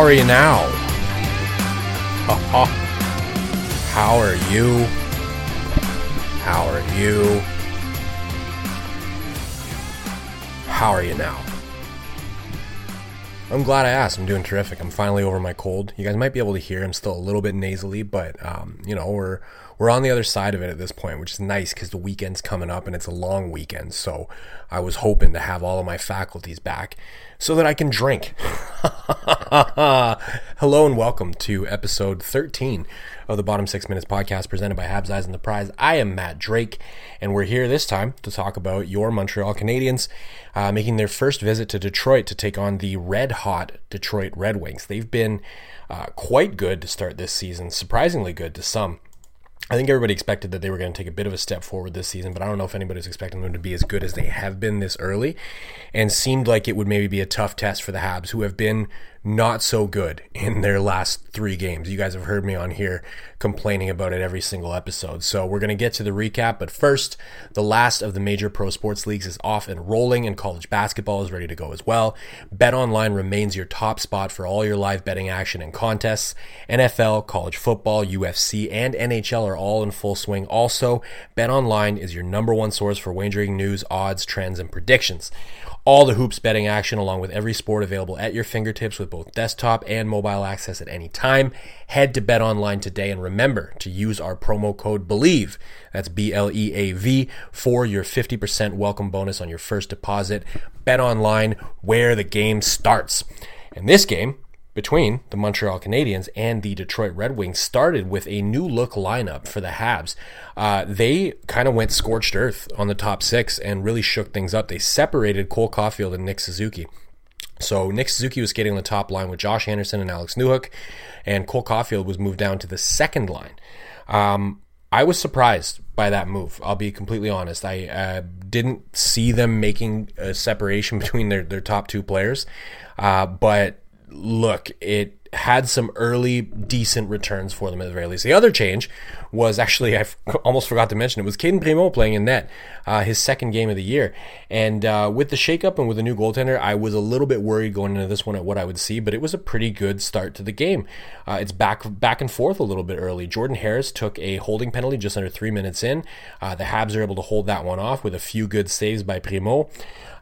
How are you now? How are you? How are you? How are you now? I'm glad I asked. I'm doing terrific. I'm finally over my cold. You guys might be able to hear I'm still a little bit nasally, but um, you know we're we're on the other side of it at this point, which is nice because the weekend's coming up and it's a long weekend. So I was hoping to have all of my faculties back so that I can drink. Hello and welcome to episode 13 of the Bottom Six Minutes podcast presented by Habs Eyes on the Prize. I am Matt Drake, and we're here this time to talk about your Montreal Canadiens uh, making their first visit to Detroit to take on the red hot Detroit Red Wings. They've been uh, quite good to start this season, surprisingly good to some. I think everybody expected that they were going to take a bit of a step forward this season, but I don't know if anybody's expecting them to be as good as they have been this early. And seemed like it would maybe be a tough test for the Habs, who have been not so good in their last three games. You guys have heard me on here complaining about it every single episode. So we're going to get to the recap. But first, the last of the major pro sports leagues is off and rolling, and college basketball is ready to go as well. Bet Online remains your top spot for all your live betting action and contests. NFL, college football, UFC, and NHL are all in full swing. Also, Bet Online is your number one source for wagering news, odds, trends, and predictions all the hoops betting action along with every sport available at your fingertips with both desktop and mobile access at any time. Head to Bet Online today and remember to use our promo code BLEAV, that's B L E A V, for your 50% welcome bonus on your first deposit. Bet Online, where the game starts. And this game between the Montreal Canadiens and the Detroit Red Wings started with a new look lineup for the Habs. Uh, they kind of went scorched earth on the top six and really shook things up. They separated Cole Caufield and Nick Suzuki. So Nick Suzuki was skating on the top line with Josh Anderson and Alex Newhook, and Cole Caufield was moved down to the second line. Um, I was surprised by that move. I'll be completely honest. I uh, didn't see them making a separation between their, their top two players, uh, but look, it had some early decent returns for them at the very least. The other change was actually, I almost forgot to mention it, was Cayden Primeau playing in net, uh, his second game of the year. And uh, with the shakeup and with the new goaltender, I was a little bit worried going into this one at what I would see, but it was a pretty good start to the game. Uh, it's back back and forth a little bit early. Jordan Harris took a holding penalty just under three minutes in. Uh, the Habs are able to hold that one off with a few good saves by Primeau,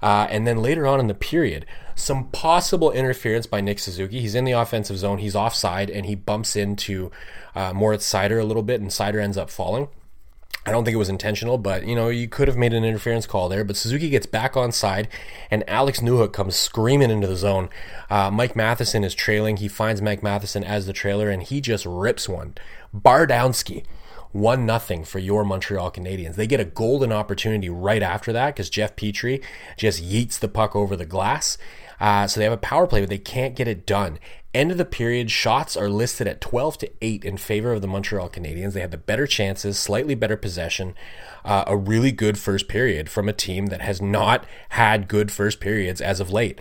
Uh, and then later on in the period, some possible interference by Nick Suzuki. He's in the offensive zone, he's offside, and he bumps into uh, Moritz Seider a little bit, and Seider ends up falling. I don't think it was intentional, but you know, you could have made an interference call there. But Suzuki gets back on side, and Alex Newhook comes screaming into the zone. Uh, Mike Matheson is trailing. He finds Mike Matheson as the trailer, and he just rips one. Bardowski one nothing for your Montreal Canadiens. They get a golden opportunity right after that because Jeff Petry just yeets the puck over the glass. Uh, so they have a power play, but they can't get it done. End of the period, shots are listed at 12 to 8 in favor of the Montreal Canadiens. They had the better chances, slightly better possession, uh, a really good first period from a team that has not had good first periods as of late.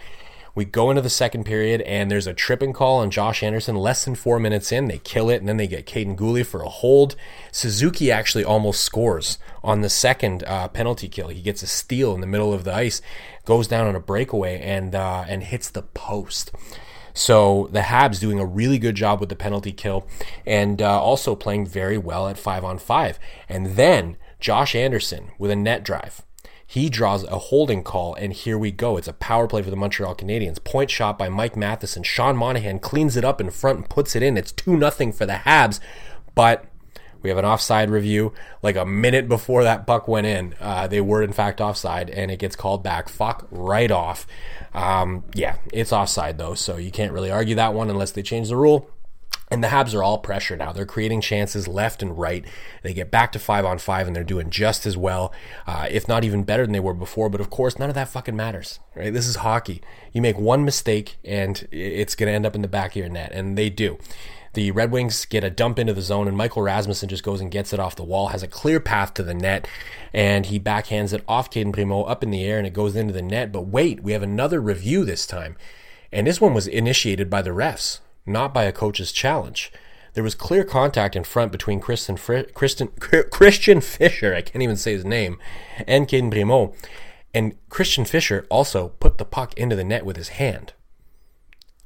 We go into the second period, and there's a tripping call on Josh Anderson less than four minutes in. They kill it, and then they get Kaiden Guhle for a hold. Suzuki actually almost scores on the second uh, penalty kill. He gets a steal in the middle of the ice, goes down on a breakaway, and uh, and hits the post. So the Habs doing a really good job with the penalty kill, and uh, also playing very well at five on five. And then Josh Anderson with a net drive he draws a holding call, and here we go. It's a power play for the Montreal Canadiens. Point shot by Mike Matheson. Sean Monahan cleans it up in front and puts it in. It's 2 0 for the Habs, but we have an offside review. Like a minute before that puck went in, uh, they were in fact offside, and it gets called back. Fuck right off. Um, yeah, it's offside though, so you can't really argue that one unless they change the rule. And the Habs are all pressure now. They're creating chances left and right. They get back to five on five, and they're doing just as well, uh, if not even better than they were before. But of course, none of that fucking matters, right? This is hockey. You make one mistake, and it's going to end up in the back of your net, and they do. The Red Wings get a dump into the zone, and Michael Rasmussen just goes and gets it off the wall, has a clear path to the net, and he backhands it off Cayden Primeau up in the air, and it goes into the net. But wait, we have another review this time. And this one was initiated by the refs not by a coach's challenge. There was clear contact in front between Kristen, Kristen, Christian Fischer, I can't even say his name, and Cayden Primeau. And Christian Fischer also put the puck into the net with his hand.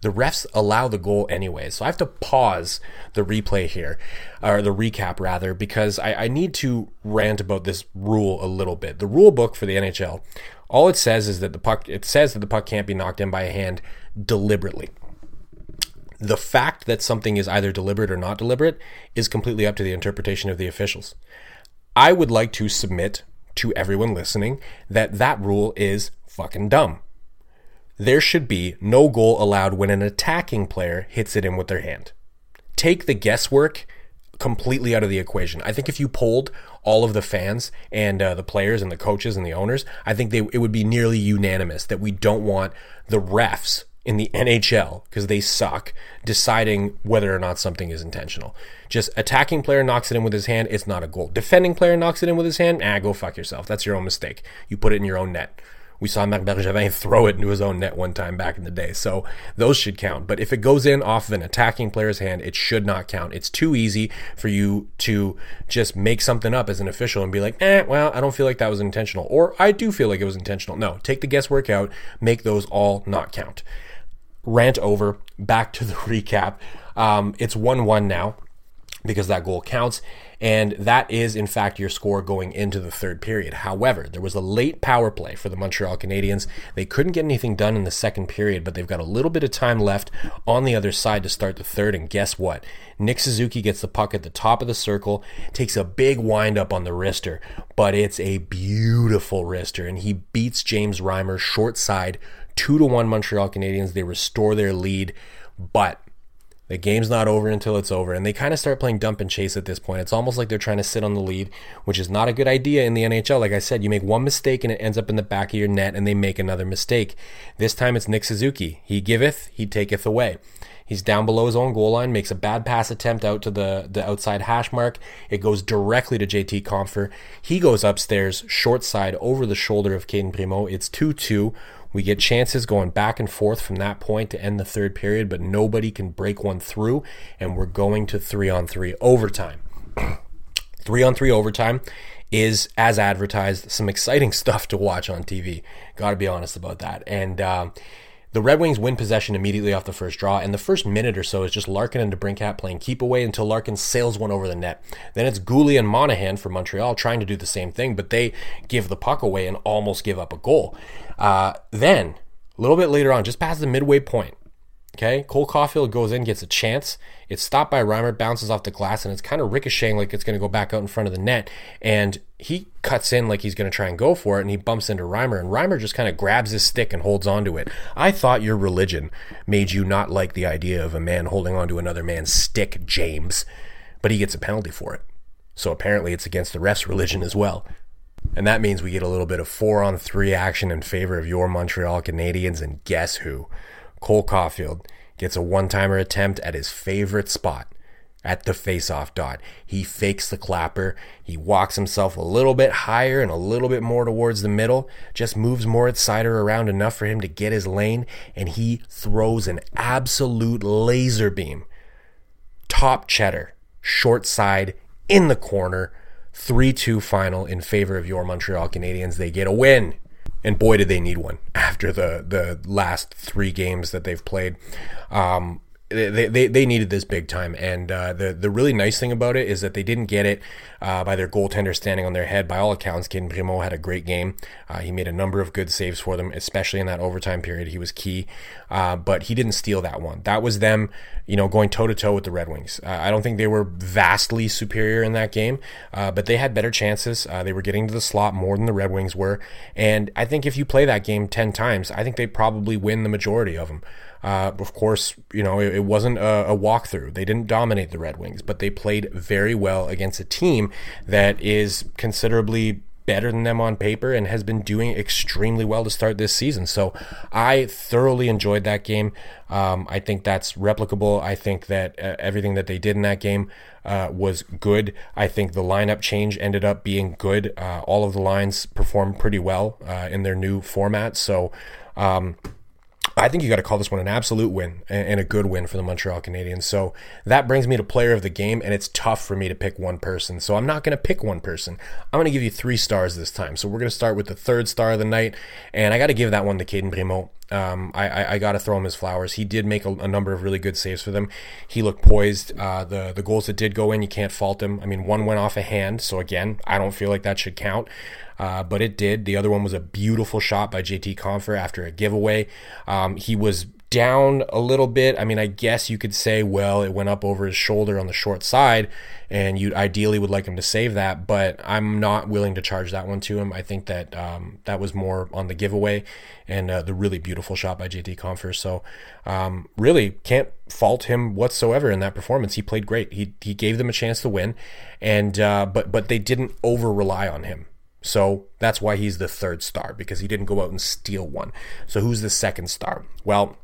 the refs allow the goal anyway. So I have to pause the replay here, or the recap rather, because I, I need to rant about this rule a little bit. The rule book for the NHL, all it says is that the puck, it says that the puck can't be knocked in by a hand deliberately. The fact that something is either deliberate or not deliberate is completely up to the interpretation of the officials. I would like to submit to everyone listening that that rule is fucking dumb there should be no goal allowed when an attacking player hits it in with their hand. Take the guesswork completely out of the equation. I think if you polled all of the fans and uh, the players and the coaches and the owners, I think they, it would be nearly unanimous that we don't want the refs in the NHL because they suck deciding whether or not something is intentional. Just attacking player knocks it in with his hand, it's not a goal. Defending player knocks it in with his hand, ah, go fuck yourself. That's your own mistake. You put it in your own net. We saw Marc Bergevin throw it into his own net one time back in the day. So those should count. But if it goes in off of an attacking player's hand, it should not count. It's too easy for you to just make something up as an official and be like, eh, well, I don't feel like that was intentional. Or I do feel like it was intentional. No, take the guesswork out, make those all not count. Rant over, back to the recap. Um, it's 1 1 now because that goal counts. And that is, in fact, your score going into the third period. However, there was a late power play for the Montreal Canadiens. They couldn't get anything done in the second period, but they've got a little bit of time left on the other side to start the third. And guess what? Nick Suzuki gets the puck at the top of the circle, takes a big wind up on the wrister, but it's a beautiful wrister, and he beats James Reimer short side, two to one Montreal Canadiens. They restore their lead, but the game's not over until it's over. And they kind of start playing dump and chase at this point. It's almost like they're trying to sit on the lead, which is not a good idea in the NHL. Like I said, you make one mistake and it ends up in the back of your net, and they make another mistake. This time it's Nick Suzuki. He giveth, he taketh away. He's down below his own goal line, makes a bad pass attempt out to the, the outside hash mark. It goes directly to JT Compher. He goes upstairs, short side, over the shoulder of Cayden Primeau. It's 2 2 we get chances going back and forth from that point to end the third period, but nobody can break one through, and we're going to three on three overtime. three on three overtime is, as advertised, some exciting stuff to watch on TV. Got to be honest about that. And uh, the Red Wings win possession immediately off the first draw, and the first minute or so is just Larkin and DeBrincat playing keep away until Larkin sails one over the net. Then it's Guhle and Monahan for Montreal trying to do the same thing, but they give the puck away and almost give up a goal. Uh, then, a little bit later on, just past the midway point, Okay, Cole Caufield goes in, gets a chance. It's stopped by Reimer, bounces off the glass, and it's kind of ricocheting like it's going to go back out in front of the net. And he cuts in like he's going to try and go for it, and he bumps into Reimer, and Reimer just kind of grabs his stick and holds onto it. I thought your religion made you not like the idea of a man holding onto another man's stick, James, but he gets a penalty for it. So apparently it's against the ref's religion as well. And that means we get a little bit of four on three action in favor of your Montreal Canadiens, and guess who? Cole Caufield gets a one timer attempt at his favorite spot at the face-off dot. He fakes the clapper. He walks himself a little bit higher and a little bit more towards the middle, just moves Moritz Seider around enough for him to get his lane, and he throws an absolute laser beam. Top cheddar, short side, in the corner. 3 2 final in favor of your Montreal Canadiens. They get a win and boy did they need one after the the last three games that they've played. Um, they, they, they needed this big time. And uh, the the really nice thing about it is that they didn't get it uh, by their goaltender standing on their head. By all accounts, Cayden Primeau had a great game. Uh, he made a number of good saves for them, especially in that overtime period. He was key, uh, but he didn't steal that one. That was them, you know, going toe to toe with the Red Wings. Uh, I don't think they were vastly superior in that game, uh, but they had better chances. they were getting to the slot more than the Red Wings were, and I think if you play that game ten times, I think they probably win the majority of them. Uh, of course, you know, it, it wasn't a, a, walkthrough. They didn't dominate the Red Wings, but they played very well against a team that is considerably better than them on paper and has been doing extremely well to start this season. So I thoroughly enjoyed that game. Um, I think that's replicable. I think that uh, everything that they did in that game uh, was good. I think the lineup change ended up being good. Uh, all of the lines performed pretty well uh, in their new format. So, um, I think you got to call this one an absolute win and a good win for the Montreal Canadiens. So that brings me to player of the game, and it's tough for me to pick one person. So I'm not going to pick one person. I'm going to give you three stars this time. So we're going to start with the third star of the night, and I got to give that one to Cayden Primeau. Um, I, I, I got to throw him his flowers. He did make a, a, number of really good saves for them. He looked poised. Uh, the the goals that did go in, you can't fault him. I mean, one went off a hand, so again, I don't feel like that should count. Uh, but it did. The other one was a beautiful shot by JT Compher after a giveaway. Um, he was down a little bit. I mean, I guess you could say, well, it went up over his shoulder on the short side, and you ideally would like him to save that, but I'm not willing to charge that one to him. I think that um, that was more on the giveaway and uh, the really beautiful shot by JT Compher. So, um, really can't fault him whatsoever in that performance. He played great. He he gave them a chance to win, and uh, but but they didn't over rely on him. So that's why he's the third star because he didn't go out and steal one. So who's the second star? Well,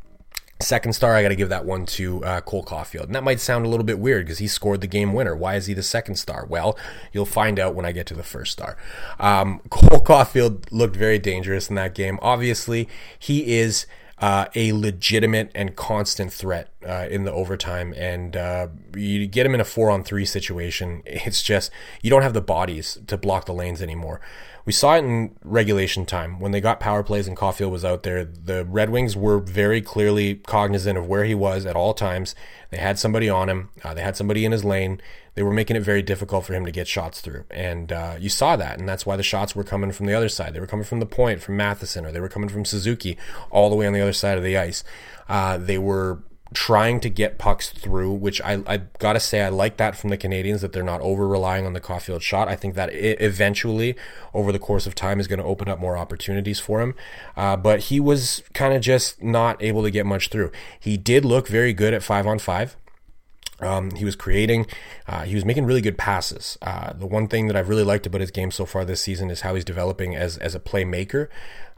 Second star, I got to give that one to uh, Cole Caufield. And that might sound a little bit weird because he scored the game winner. Why is he the second star? Well, you'll find out when I get to the first star. Um, Cole Caufield looked very dangerous in that game. Obviously, he is uh, a legitimate and constant threat uh, in the overtime. And uh, you get him in a four on three situation. It's just, you don't have the bodies to block the lanes anymore. We saw it in regulation time when they got power plays and Caufield was out there. The Red Wings were very clearly cognizant of where he was at all times. They had somebody on him, uh, they had somebody in his lane. They were making it very difficult for him to get shots through. And uh, you saw that. And that's why the shots were coming from the other side. They were coming from the point, from Matheson, or they were coming from Suzuki all the way on the other side of the ice. Uh, they were trying to get pucks through, which I, I gotta say I like that from the Canadiens that they're not over relying on the Caufield shot. I think that eventually, over the course of time, is going to open up more opportunities for him. Uh, but he was kind of just not able to get much through. He did look very good at five on five. Um, he was creating, uh, he was making really good passes. Uh, the one thing that I've really liked about his game so far this season is how he's developing as, as a playmaker.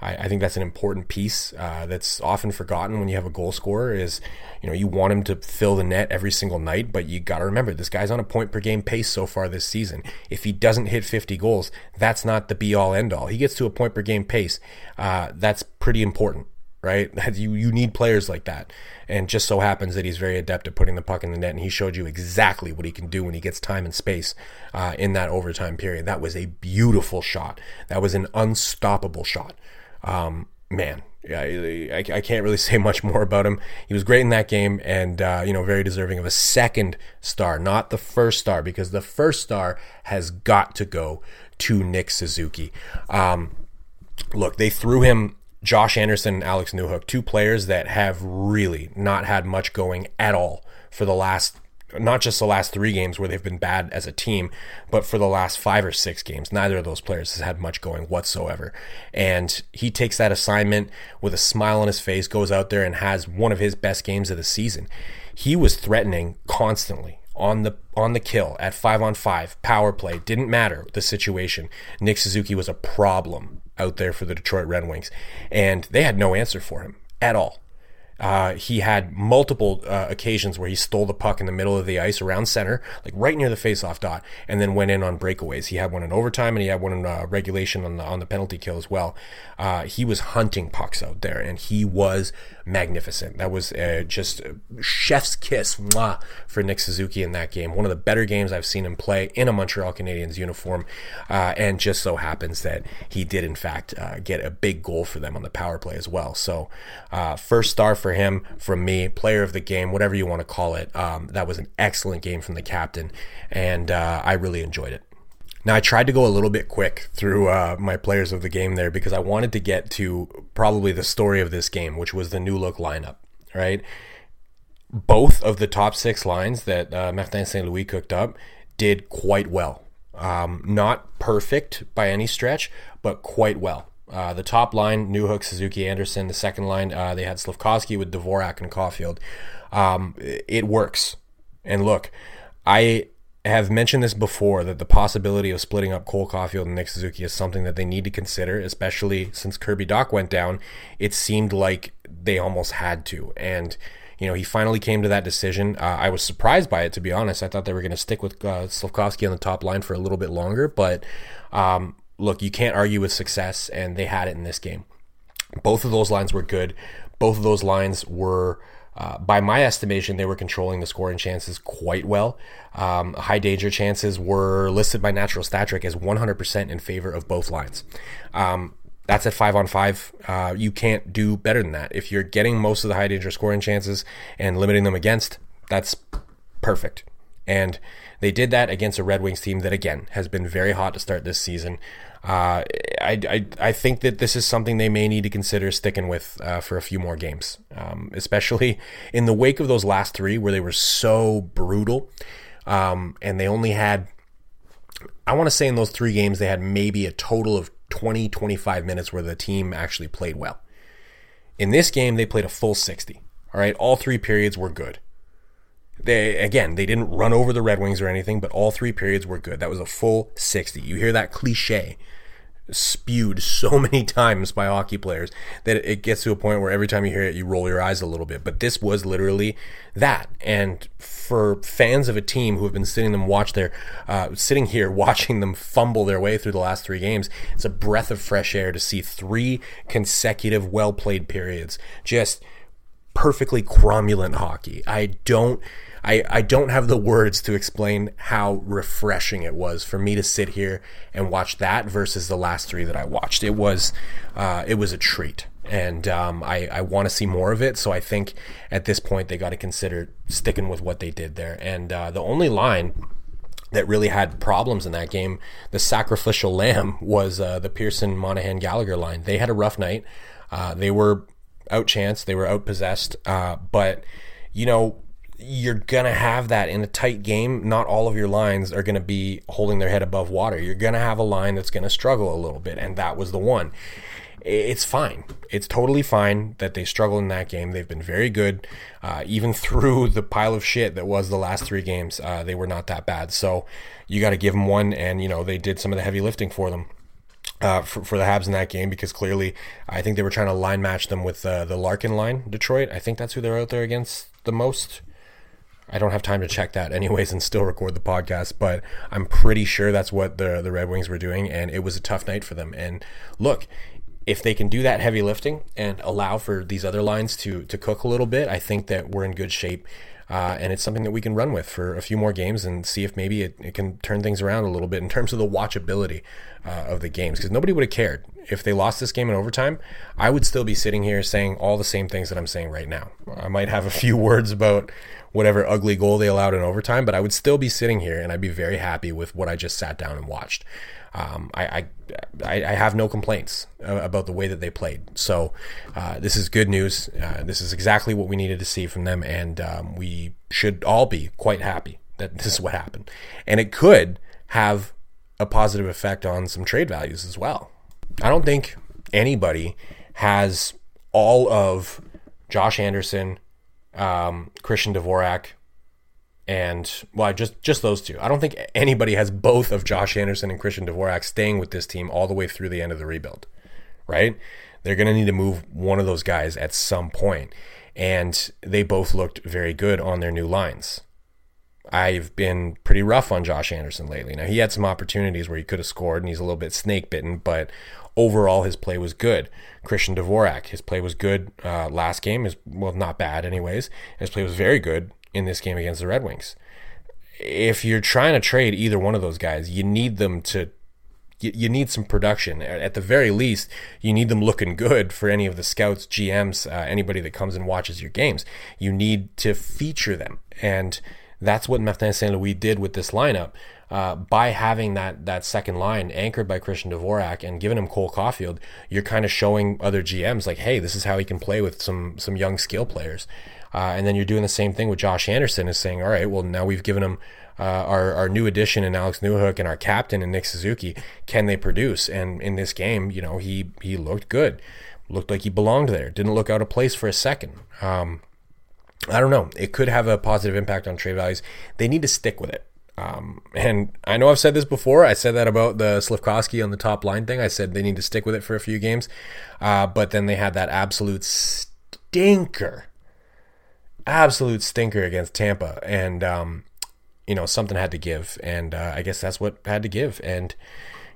I, I think that's an important piece uh, that's often forgotten when you have a goal scorer. Is you know you want him to fill the net every single night, but you got to remember this guy's on a point per game pace so far this season. If he doesn't hit 50 goals, that's not the be all end all. He gets to a point per game pace. Uh, that's pretty important right? You you need players like that. And just so happens that he's very adept at putting the puck in the net, and he showed you exactly what he can do when he gets time and space uh, in that overtime period. That was a beautiful shot. That was an unstoppable shot. Um, man, yeah, I, I, can't really say much more about him. He was great in that game, and uh, you know, very deserving of a second star, not the first star, because the first star has got to go to Nick Suzuki. Um, look, they threw him Josh Anderson and Alex Newhook, two players that have really not had much going at all for the last not just the last three games where they've been bad as a team, but for the last five or six games, neither of those players has had much going whatsoever. And he takes that assignment with a smile on his face, goes out there and has one of his best games of the season. He was threatening constantly on the on the kill at five on five power play didn't matter the situation nick suzuki was a problem out there for the Detroit Red Wings, and they had no answer for him at all. Uh, he had multiple uh, occasions where he stole the puck in the middle of the ice around center, like right near the faceoff dot, and then went in on breakaways. He had one in overtime and he had one in uh, regulation on the on the penalty kill as well. Uh, he was hunting pucks out there, and he was magnificent. That was uh, just chef's kiss mwah, for Nick Suzuki in that game. One of the better games I've seen him play in a Montreal Canadiens uniform, uh, and just so happens that he did in fact get a big goal for them on the power play as well. So first star for for him from me, player of the game, whatever you want to call it. Um, that was an excellent game from the captain, and uh, I really enjoyed it. Now, I tried to go a little bit quick through uh, my players of the game there because I wanted to get to probably the story of this game, which was the new look lineup, right? Both of the top six lines that uh, Martin St. Louis cooked up did quite well. Um, not perfect by any stretch, but quite well. Uh, the top line, Newhook, Suzuki, Anderson. The second line, uh, they had Slafkovsky with Dvorak and Caufield. Um, it works. And look, I have mentioned this before that the possibility of splitting up Cole Caufield and Nick Suzuki is something that they need to consider, especially since Kirby Dach went down. It seemed like they almost had to. And you know, he finally came to that decision. Uh, I was surprised by it, to be honest. I thought they were going to stick with uh, Slafkovsky on the top line for a little bit longer, but um, look, you can't argue with success, and they had it in this game. Both of those lines were good. Both of those lines were, uh, by my estimation, they were controlling the scoring chances quite well. Um, high danger chances were listed by Natural Stat Trick as 100% in favor of both lines. Um, that's at five on five. Uh, you can't do better than that. If you're getting most of the high danger scoring chances and limiting them against, that's perfect. And they did that against a Red Wings team that, again, has been very hot to start this season. Uh, I, I, I think that this is something they may need to consider sticking with uh, for a few more games, um, especially in the wake of those last three where they were so brutal. Um, and they only had, I want to say in those three games, they had maybe a total of 20, 25 minutes where the team actually played well. In this game, they played a full 60. All right, all three periods were good. They again, they didn't run over the Red Wings or anything, but all three periods were good. That was a full 60. You hear that cliche spewed so many times by hockey players that it gets to a point where every time you hear it, you roll your eyes a little bit. But this was literally that. And for fans of a team who have been sitting them watch their, uh, sitting here watching them fumble their way through the last three games, it's a breath of fresh air to see three consecutive well played periods. Just perfectly cromulent hockey. I don't I, I don't have the words to explain how refreshing it was for me to sit here and watch that versus the last three that I watched. It was uh, it was a treat, and um, I, I want to see more of it. So I think at this point they got to consider sticking with what they did there. And uh, the only line that really had problems in that game, the sacrificial lamb, was uh, the Pearson Monahan Gallagher line. They had a rough night. Uh, they were outchanced. They were outpossessed. Uh, but you know you're to have that in a tight game. Not all of your lines are to be holding their head above water. You're to have a line that's to struggle a little bit, and that was the one. It's fine. It's totally fine that they struggled in that game. They've been very good, uh, even through the pile of shit that was the last three games. Uh, they were not that bad. So you got to give them one, and you know they did some of the heavy lifting for them. Uh, for, for, the Habs in that game because clearly I think they were trying to line match them with uh, the Larkin line, Detroit. I think that's who they're out there against the most. I don't have time to check that anyways and still record the podcast, but I'm pretty sure that's what the the Red Wings were doing and it was a tough night for them. And look, if they can do that heavy lifting and allow for these other lines to to cook a little bit, I think that we're in good shape. Uh, and it's something that we can run with for a few more games and see if maybe it, it can turn things around a little bit in terms of the watchability uh, of the games. Because nobody would have cared if they lost this game in overtime. I would still be sitting here saying all the same things that I'm saying right now. I might have a few words about whatever ugly goal they allowed in overtime, but I would still be sitting here and I'd be very happy with what I just sat down and watched. Um, I, I, I have no complaints about the way that they played. So uh, this is good news. Uh, this is exactly what we needed to see from them, and um, we should all be quite happy that this is what happened. And it could have a positive effect on some trade values as well. I don't think anybody has all of Josh Anderson, um, Christian Dvorak, and well, just just those two. I don't think anybody has both of Josh Anderson and Christian Dvorak staying with this team all the way through the end of the rebuild, right? They're going to need to move one of those guys at some point, and they both looked very good on their new lines. I've been pretty rough on Josh Anderson lately. Now he had some opportunities where he could have scored, and he's a little bit snake bitten, but overall his play was good. Christian Dvorak, his play was good uh, last game. Is well, not bad anyways. His play was very good in this game against the Red Wings. If you're trying to trade either one of those guys, you need them to. You, need some production. At the very least, you need them looking good for any of the scouts, GMs, uh, anybody that comes and watches your games. You need to feature them, and that's what Martin St. Louis did with this lineup uh, by having that that second line anchored by Christian Dvorak and giving him Cole Caufield, you're kind of showing other GMs like, hey, this is how he can play with some some young skill players. Uh, and then you're doing the same thing with Josh Anderson, is saying, all right, well now we've given him uh, our our new addition in Alex Newhook and our captain in Nick Suzuki. Can they produce? And in this game, you know, he he looked good, looked like he belonged there. Didn't look out of place for a second. Um, I don't know. It could have a positive impact on trade values. They need to stick with it. Um, and I know I've said this before. I said that about the Slafkovsky on the top line thing. I said they need to stick with it for a few games. Uh, but then they had that absolute stinker, absolute stinker against Tampa. And, um, you know, something had to give. And uh, I guess that's what had to give. And,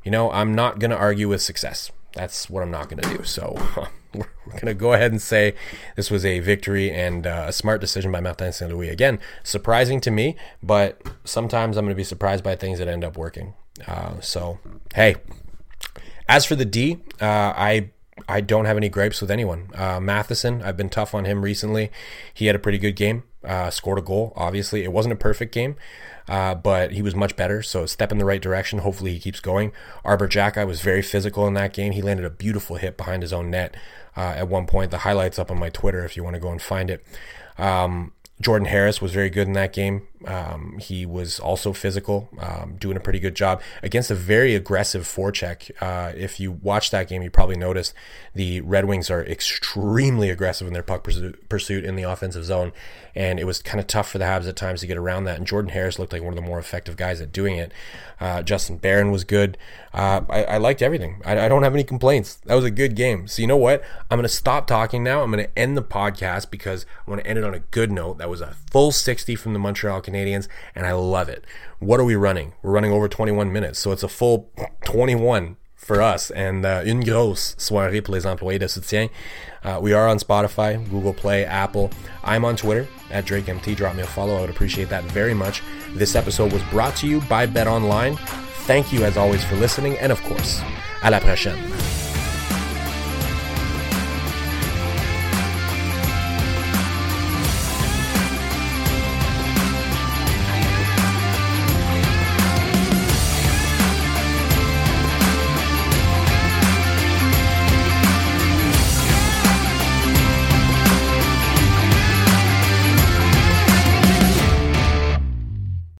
you know, I'm not going to argue with success. That's what I'm not going to do. So we're going to go ahead and say this was a victory and uh, a smart decision by Martin St. Louis. Again, surprising to me, but sometimes I'm going to be surprised by things that end up working. Uh, so, hey, As for the D, uh, I I don't have any gripes with anyone. Uh, Matheson, I've been tough on him recently. He had a pretty good game, uh, scored a goal. Obviously, it wasn't a perfect game, uh, but he was much better. So, step in the right direction. Hopefully, he keeps going. Arber Xhekaj was very physical in that game. He landed a beautiful hit behind his own net uh, at one point. The highlights up on my Twitter if you want to go and find it. Um, Jordan Harris was very good in that game. Um, he was also physical, um, doing a pretty good job against a very aggressive forecheck. Uh, if you watch that game, you probably noticed the Red Wings are extremely aggressive in their puck pursuit in the offensive zone, and it was kind of tough for the Habs at times to get around that. And Jordan Harris looked like one of the more effective guys at doing it. Uh, Justin Barron was good. Uh, I, I, liked everything. I, I, don't have any complaints. That was a good game. So you know what? I'm going to stop talking now. I'm going to end the podcast because I want to end it on a good note. That was a full 60 from the Montreal and I love it. What are we running? We're running over 21 minutes, so it's a full 21 for us and uh, une grosse soirée pour les employés de soutien. Uh, we are on Spotify, Google Play, Apple. I'm on Twitter at DrakeMT. Drop me a follow. I would appreciate that very much. This episode was brought to you by Bet Online. Thank you as always for listening, and of course, à la prochaine.